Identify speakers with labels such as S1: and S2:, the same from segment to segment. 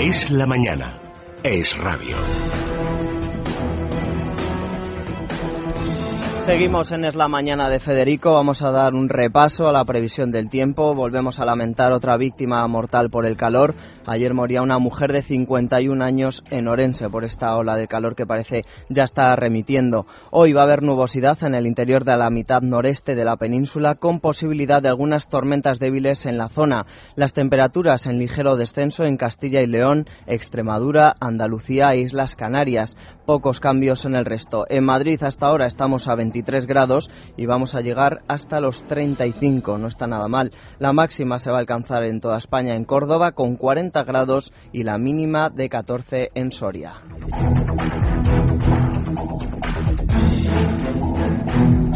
S1: Es la mañana. Es radio.
S2: Seguimos en Es la Mañana de Federico. Vamos a dar un repaso a la previsión del tiempo. Volvemos a lamentar otra víctima mortal por el calor. Ayer moría una mujer de 51 años en Orense por esta ola de calor que parece ya está remitiendo. Hoy va a haber nubosidad en el interior de la mitad noreste de la península con posibilidad de algunas tormentas débiles en la zona. Las temperaturas en ligero descenso en Castilla y León, Extremadura, Andalucía e Islas Canarias. Pocos cambios en el resto. En Madrid hasta ahora estamos a 23 grados y vamos a llegar hasta los 35. No está nada mal. La máxima se va a alcanzar en toda España en Córdoba con 40 grados y la mínima de 14 en Soria.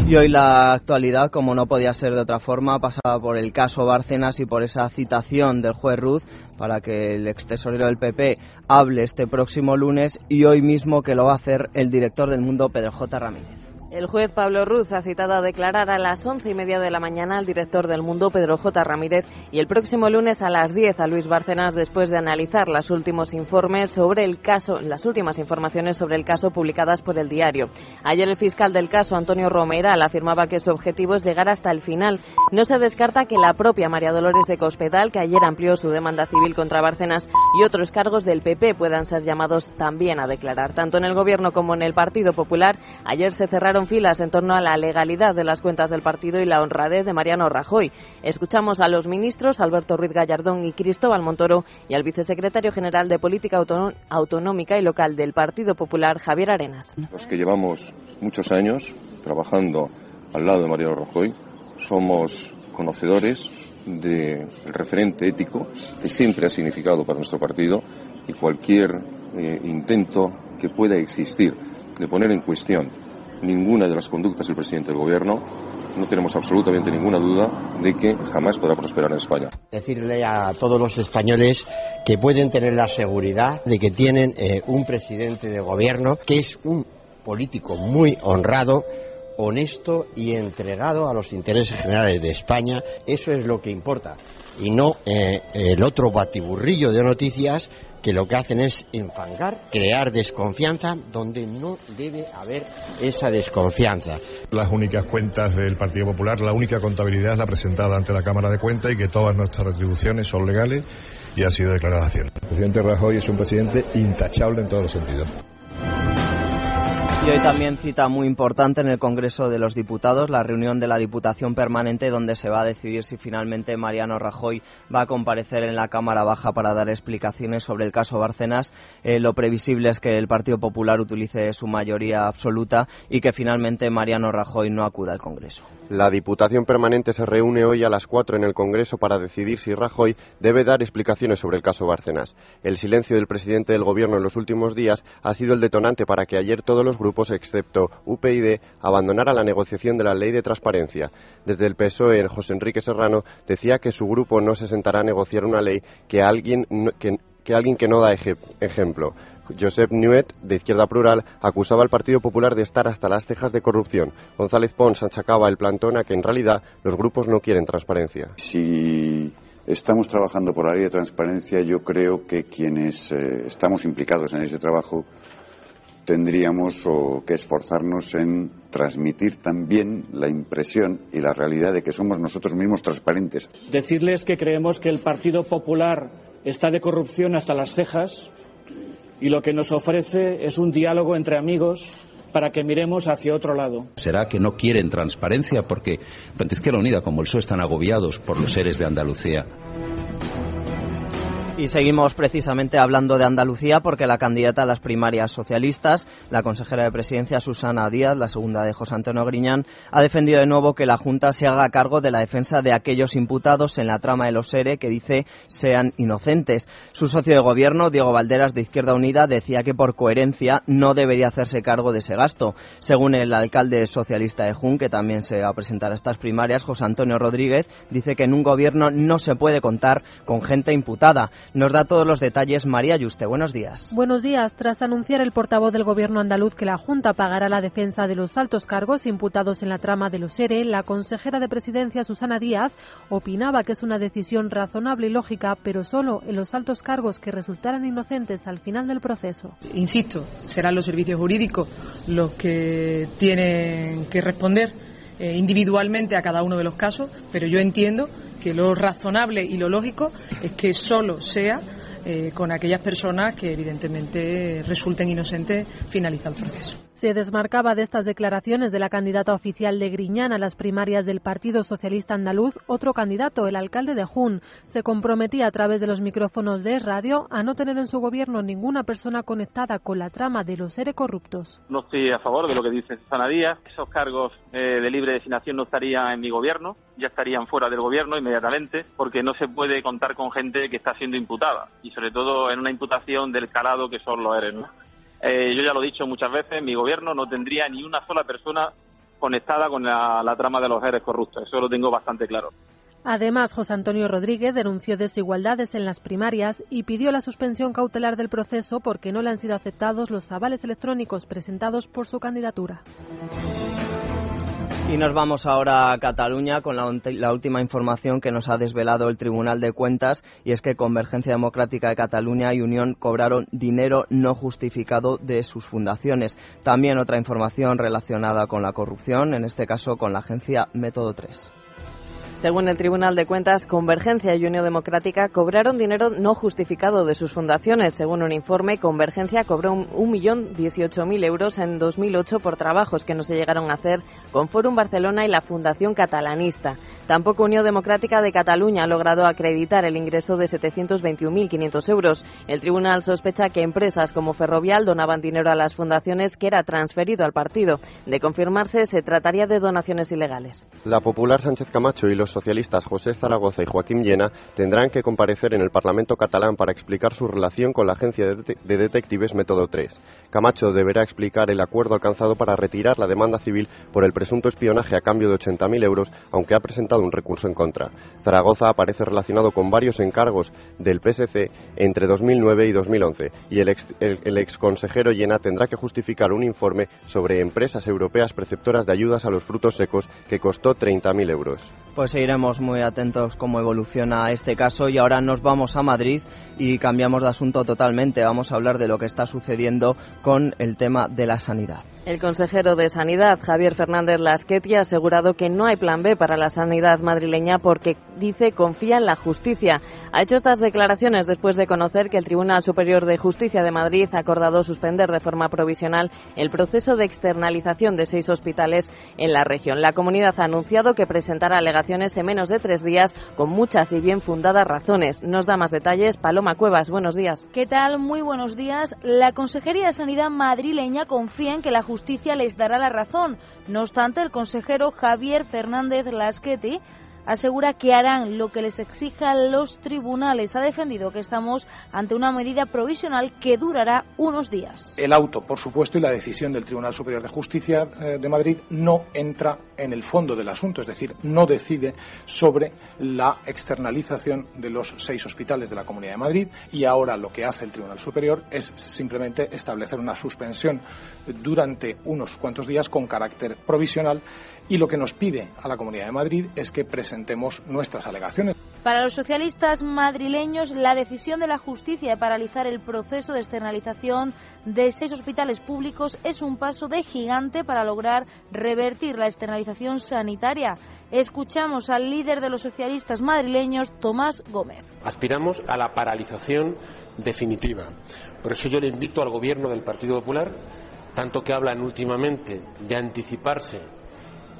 S2: Y hoy la actualidad, como no podía ser de otra forma, pasaba por el caso Bárcenas y por esa citación del juez Ruz para que el ex tesorero del PP hable este próximo lunes y hoy mismo que lo va a hacer el director del Mundo, Pedro J. Ramírez.
S3: El juez Pablo Ruz ha citado a declarar a las once y media de la mañana al director del Mundo, Pedro J. Ramírez, y el próximo lunes a las diez a Luis Bárcenas después de analizar los últimos informes sobre el caso, las últimas informaciones sobre el caso publicadas por el diario. Ayer el fiscal del caso, Antonio Romeral, afirmaba que su objetivo es llegar hasta el final. No se descarta que la propia María Dolores de Cospedal, que ayer amplió su demanda civil contra Bárcenas y otros cargos del PP, puedan ser llamados también a declarar. Tanto en el Gobierno como en el Partido Popular, ayer se cerraron filas en torno a la legalidad de las cuentas del partido y la honradez de Mariano Rajoy. Escuchamos a los ministros Alberto Ruiz Gallardón y Cristóbal Montoro y al vicesecretario general de Política Autonómica y Local del Partido Popular, Javier Arenas.
S4: Los que llevamos muchos años trabajando al lado de Mariano Rajoy somos conocedores del referente ético que siempre ha significado para nuestro partido y cualquier eh, intento que pueda existir de poner en cuestión ninguna de las conductas del presidente del Gobierno, no tenemos absolutamente ninguna duda de que jamás podrá prosperar en España.
S5: Decirle a todos los españoles que pueden tener la seguridad de que tienen eh, un presidente de Gobierno que es un político muy honrado, honesto y entregado a los intereses generales de España. Eso es lo que importa. Y no eh, el otro batiburrillo de noticias que lo que hacen es enfangar, crear desconfianza donde no debe haber esa desconfianza.
S6: Las únicas cuentas del Partido Popular, la única contabilidad es la presentada ante la Cámara de Cuentas y que todas nuestras retribuciones son legales y ha sido declarada cierta. El presidente Rajoy es un presidente intachable en todos los sentidos.
S2: Y hoy también cita muy importante en el Congreso de los Diputados la reunión de la Diputación Permanente donde se va a decidir si finalmente Mariano Rajoy va a comparecer en la Cámara Baja para dar explicaciones sobre el caso Bárcenas. Eh, lo previsible es que el Partido Popular utilice su mayoría absoluta y que finalmente Mariano Rajoy no acuda al Congreso.
S7: La Diputación Permanente se reúne hoy a las cuatro en el Congreso para decidir si Rajoy debe dar explicaciones sobre el caso Bárcenas. El silencio del presidente del Gobierno en los últimos días ha sido el detonante para que ayer todos los grupos, excepto UPyD, abandonaran la negociación de la ley de transparencia. Desde el PSOE, José Enrique Serrano decía que su grupo no se sentará a negociar una ley que alguien que, alguien que no da ejemplo. Josep Nuet, de Izquierda Plural, acusaba al Partido Popular de estar hasta las cejas de corrupción. González Pons achacaba el plantón a que en realidad los grupos no quieren transparencia.
S8: Si estamos trabajando por la ley de transparencia, yo creo que quienes eh, estamos implicados en ese trabajo tendríamos que esforzarnos en transmitir también la impresión y la realidad de que somos nosotros mismos transparentes.
S9: Decirles que creemos que el Partido Popular está de corrupción hasta las cejas y lo que nos ofrece es un diálogo entre amigos para que miremos hacia otro lado.
S10: ¿Será que no quieren transparencia porque tanto Izquierda Unida como el PSOE están agobiados por los seres de Andalucía?
S2: Y seguimos precisamente hablando de Andalucía porque la candidata a las primarias socialistas, la consejera de presidencia Susana Díaz, la segunda de José Antonio Griñán, ha defendido de nuevo que la Junta se haga cargo de la defensa de aquellos imputados en la trama de los ERE que dice sean inocentes. Su socio de gobierno, Diego Valderas de Izquierda Unida, decía que por coherencia no debería hacerse cargo de ese gasto. Según el alcalde socialista de Jun, que también se va a presentar a estas primarias, José Antonio Rodríguez, dice que en un gobierno no se puede contar con gente imputada. Nos da todos los detalles María Yuste. Buenos días.
S11: Buenos días. Tras anunciar el portavoz del Gobierno andaluz que la Junta pagará la defensa de los altos cargos imputados en la trama de los ERE, la consejera de Presidencia, Susana Díaz, opinaba que es una decisión razonable y lógica, pero solo en los altos cargos que resultaran inocentes al final del proceso.
S12: Insisto, serán los servicios jurídicos los que tienen que responder eh, individualmente a cada uno de los casos, pero yo entiendo que lo razonable y lo lógico es que solo sea eh, con aquellas personas que evidentemente resulten inocentes finaliza el proceso.
S11: Se desmarcaba de estas declaraciones de la candidata oficial de Griñán a las primarias del Partido Socialista Andaluz otro candidato, el alcalde de Jun. Se comprometía a través de los micrófonos de radio a no tener en su gobierno ninguna persona conectada con la trama de los seres corruptos.
S13: No estoy a favor de lo que dice Susana Díaz. Esos cargos eh, de libre designación no estarían en mi gobierno, ya estarían fuera del gobierno inmediatamente, porque no se puede contar con gente que está siendo imputada y sobre todo en una imputación del calado que son los eres. Eh, yo ya lo he dicho muchas veces, mi gobierno no tendría ni una sola persona conectada con la, trama de los eres corruptos. Eso lo tengo bastante claro.
S11: Además, José Antonio Rodríguez denunció desigualdades en las primarias y pidió la suspensión cautelar del proceso porque no le han sido aceptados los avales electrónicos presentados por su candidatura.
S2: Y nos vamos ahora a Cataluña con la, última información que nos ha desvelado el Tribunal de Cuentas y es que Convergencia Democrática de Cataluña y Unión cobraron dinero no justificado de sus fundaciones. También otra información relacionada con la corrupción, en este caso con la agencia Método 3.
S3: Según el Tribunal de Cuentas, Convergencia y Unión Democrática cobraron dinero no justificado de sus fundaciones. Según un informe, Convergencia cobró un millón dieciocho mil euros en 2008 por trabajos que no se llegaron a hacer con Forum Barcelona y la Fundación Catalanista. Tampoco Unión Democrática de Cataluña ha logrado acreditar el ingreso de 721.500 euros. El tribunal sospecha que empresas como Ferrovial donaban dinero a las fundaciones que era transferido al partido. De confirmarse, se trataría de donaciones ilegales.
S7: La popular Sánchez Camacho y los socialistas José Zaragoza y Joaquín Llena tendrán que comparecer en el Parlamento catalán para explicar su relación con la agencia de detectives Método 3. Camacho deberá explicar el acuerdo alcanzado para retirar la demanda civil por el presunto espionaje a cambio de 80.000 euros, aunque ha presentado un recurso en contra. Zaragoza aparece relacionado con varios encargos del PSC entre 2009 y 2011 y el ex, el, el ex consejero Llena tendrá que justificar un informe sobre empresas europeas preceptoras de ayudas a los frutos secos que costó 30.000 euros.
S2: Pues seguiremos muy atentos cómo evoluciona este caso y ahora nos vamos a Madrid y cambiamos de asunto totalmente. Vamos a hablar de lo que está sucediendo con el tema de la sanidad.
S3: El consejero de Sanidad, Javier Fernández Lasqueti, ha asegurado que no hay plan B para la sanidad madrileña porque, dice, confía en la justicia. Ha hecho estas declaraciones después de conocer que el Tribunal Superior de Justicia de Madrid ha acordado suspender de forma provisional el proceso de externalización de seis hospitales en la región. La comunidad ha anunciado que presentará alegaciones en menos de tres días con muchas y bien fundadas razones. Nos da más detalles Paloma Cuevas. Buenos días.
S14: ¿Qué tal? Muy buenos días. La Consejería de Sanidad madrileña confía en que la justicia les dará la razón. No obstante, el consejero Javier Fernández Lasqueti asegura que harán lo que les exijan los tribunales. Ha defendido que estamos ante una medida provisional que durará unos días.
S15: El auto, por supuesto, y la decisión del Tribunal Superior de Justicia eh, de Madrid no entra en el fondo del asunto, es decir, no decide sobre la externalización de los seis hospitales de la Comunidad de Madrid y ahora lo que hace el Tribunal Superior es simplemente establecer una suspensión durante unos cuantos días con carácter provisional y lo que nos pide a la Comunidad de Madrid es que presentemos nuestras alegaciones.
S14: Para los socialistas madrileños, la decisión de la justicia de paralizar el proceso de externalización de seis hospitales públicos es un paso de gigante para lograr revertir la externalización sanitaria. Escuchamos al líder de los socialistas madrileños, Tomás Gómez.
S16: Aspiramos a la paralización definitiva. Por eso yo le invito al gobierno del Partido Popular, tanto que hablan últimamente de anticiparse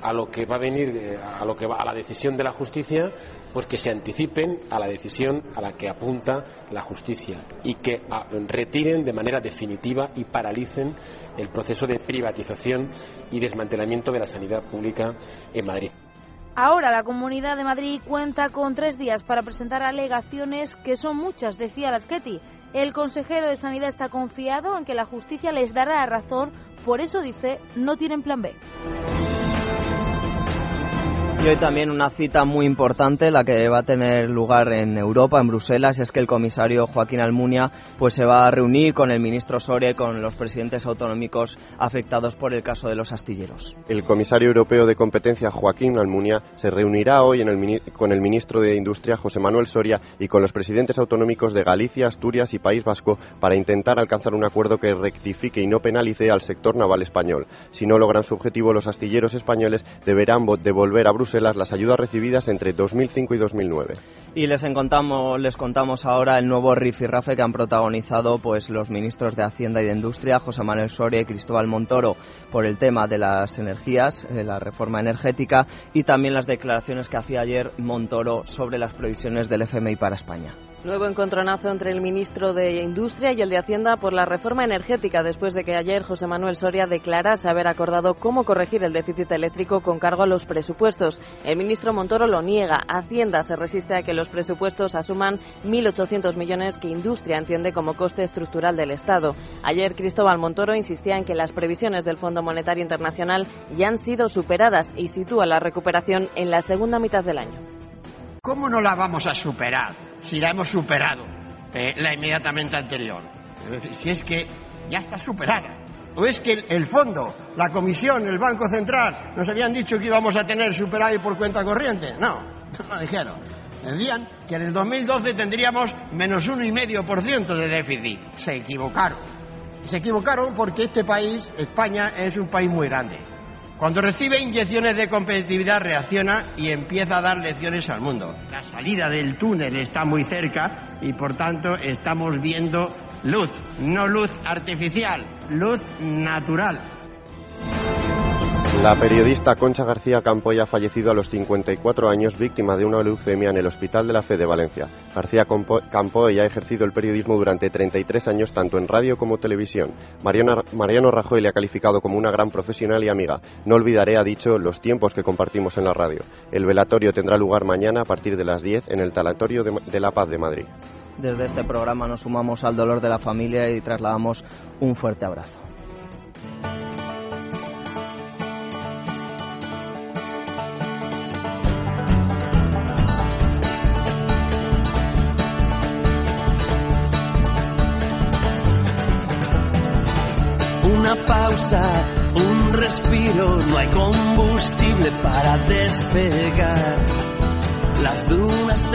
S16: a lo que va a venir, a lo que va, a la decisión de la justicia, pues que se anticipen a la decisión a la que apunta la justicia y que a, retiren de manera definitiva y paralicen el proceso de privatización y desmantelamiento de la sanidad pública en Madrid.
S14: Ahora la Comunidad de Madrid cuenta con tres días para presentar alegaciones que son muchas, decía Laschetti. El consejero de Sanidad está confiado en que la justicia les dará la razón, por eso dice no tienen plan B.
S2: Y hoy también una cita muy importante, la que va a tener lugar en Europa, en Bruselas, es que el comisario Joaquín Almunia pues se va a reunir con el ministro Soria y con los presidentes autonómicos afectados por el caso de los astilleros.
S7: El comisario europeo de competencia Joaquín Almunia se reunirá hoy con el ministro de Industria José Manuel Soria y con los presidentes autonómicos de Galicia, Asturias y País Vasco para intentar alcanzar un acuerdo que rectifique y no penalice al sector naval español. Si no logran su objetivo, los astilleros españoles deberán devolver a Bruselas las ayudas recibidas entre 2005 y 2009.
S2: Y les contamos, les contamos ahora el nuevo rifirrafe que han protagonizado pues los ministros de Hacienda y de Industria, José Manuel Soria y Cristóbal Montoro, por el tema de las energías, eh, la reforma energética y también las declaraciones que hacía ayer Montoro sobre las previsiones del FMI para España.
S3: Nuevo encontronazo entre el ministro de Industria y el de Hacienda por la reforma energética, después de que ayer José Manuel Soria declarase haber acordado cómo corregir el déficit eléctrico con cargo a los presupuestos. El ministro Montoro lo niega. Hacienda se resiste a que los presupuestos asuman 1.800 millones que Industria entiende como coste estructural del Estado. Ayer Cristóbal Montoro insistía en que las previsiones del Fondo Monetario Internacional ya han sido superadas y sitúa la recuperación en la segunda mitad del año.
S5: ¿Cómo no la vamos a superar si la hemos superado eh, la inmediatamente anterior? Si es que ya está superada. ¿O es que el, fondo, la comisión, el Banco Central nos habían dicho que íbamos a tener superávit por cuenta corriente? No, no dijeron. Decían que en el 2012 tendríamos menos uno y medio por ciento de déficit. Se equivocaron. Se equivocaron porque este país, España, es un país muy grande cuando recibe inyecciones de competitividad reacciona y empieza a dar lecciones al mundo. La salida del túnel está muy cerca y por tanto estamos viendo luz, no luz artificial, luz natural.
S7: La periodista Concha García Campoy ha fallecido a los 54 años víctima de una leucemia en el Hospital de la Fe de Valencia. García Campoy ha ejercido el periodismo durante 33 años tanto en radio como televisión. Mariano Rajoy le ha calificado como una gran profesional y amiga. No olvidaré, ha dicho, los tiempos que compartimos en la radio. El velatorio tendrá lugar mañana a partir de las 10 en el Talatorio de la Paz de Madrid.
S2: Desde este programa nos sumamos al dolor de la familia y trasladamos un fuerte abrazo.
S17: Pausa, un respiro, no hay combustible para despegar. Las dunas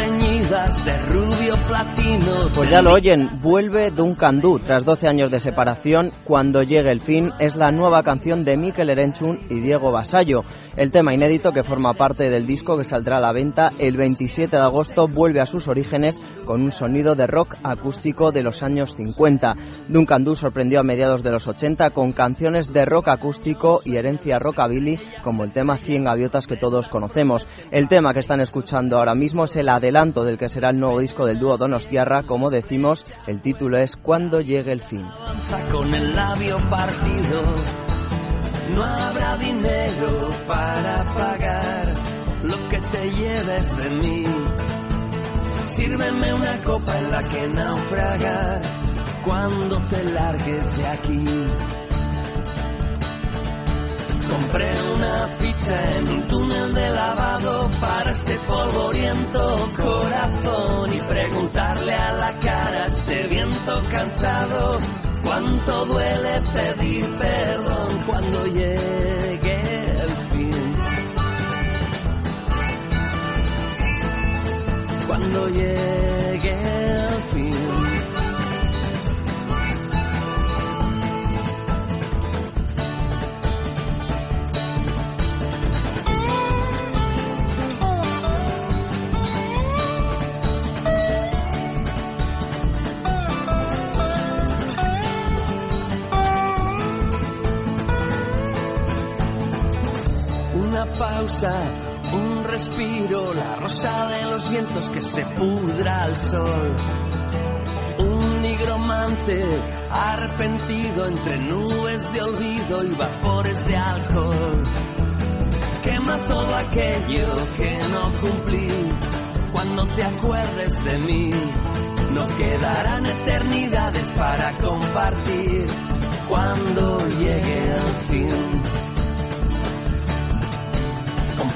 S17: teñidas de rubio platino.
S2: Pues ya lo oyen, vuelve Duncan Du tras 12 años de separación. Cuando llegue el fin es la nueva canción de Mikel Erenchun y Diego Basallo. El tema inédito que forma parte del disco que saldrá a la venta el 27 de agosto vuelve a sus orígenes con un sonido de rock acústico de los años 50. Duncan Du sorprendió a mediados de los 80 con canciones de rock acústico y herencia rockabilly como el tema 100 gaviotas que todos conocemos. El tema que están escuchando ahora mismo es el adelanto del que será el nuevo disco del dúo Donostiarra, como decimos, el título es Cuando llegue el fin.
S17: No habrá dinero para pagar lo que te lleves de mí. Compré una ficha en un túnel de lavado para este polvoriento corazón y preguntarle a la cara este viento cansado cuánto duele pedir perdón cuando llegue el fin. Cuando llegue un respiro, la rosa de los vientos que se pudra al sol. Un nigromante arrepentido entre nubes de olvido y vapores de alcohol. Quema todo aquello que no cumplí. Cuando te acuerdes de mí, no quedarán eternidades para compartir. Cuando llegue el fin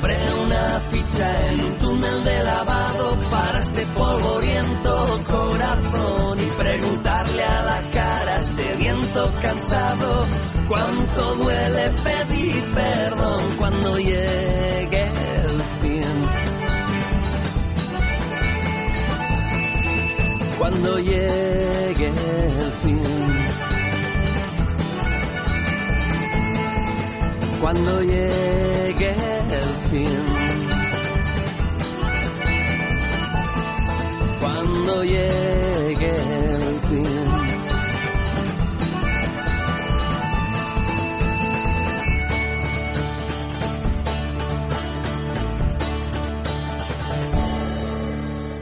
S17: Compré una ficha en un túnel de lavado para este polvoriento corazón y preguntarle a la cara este viento cansado cuánto duele pedir perdón cuando llegue el fin. Cuando llegue el fin. Cuando llegue el fin. Cuando llegue.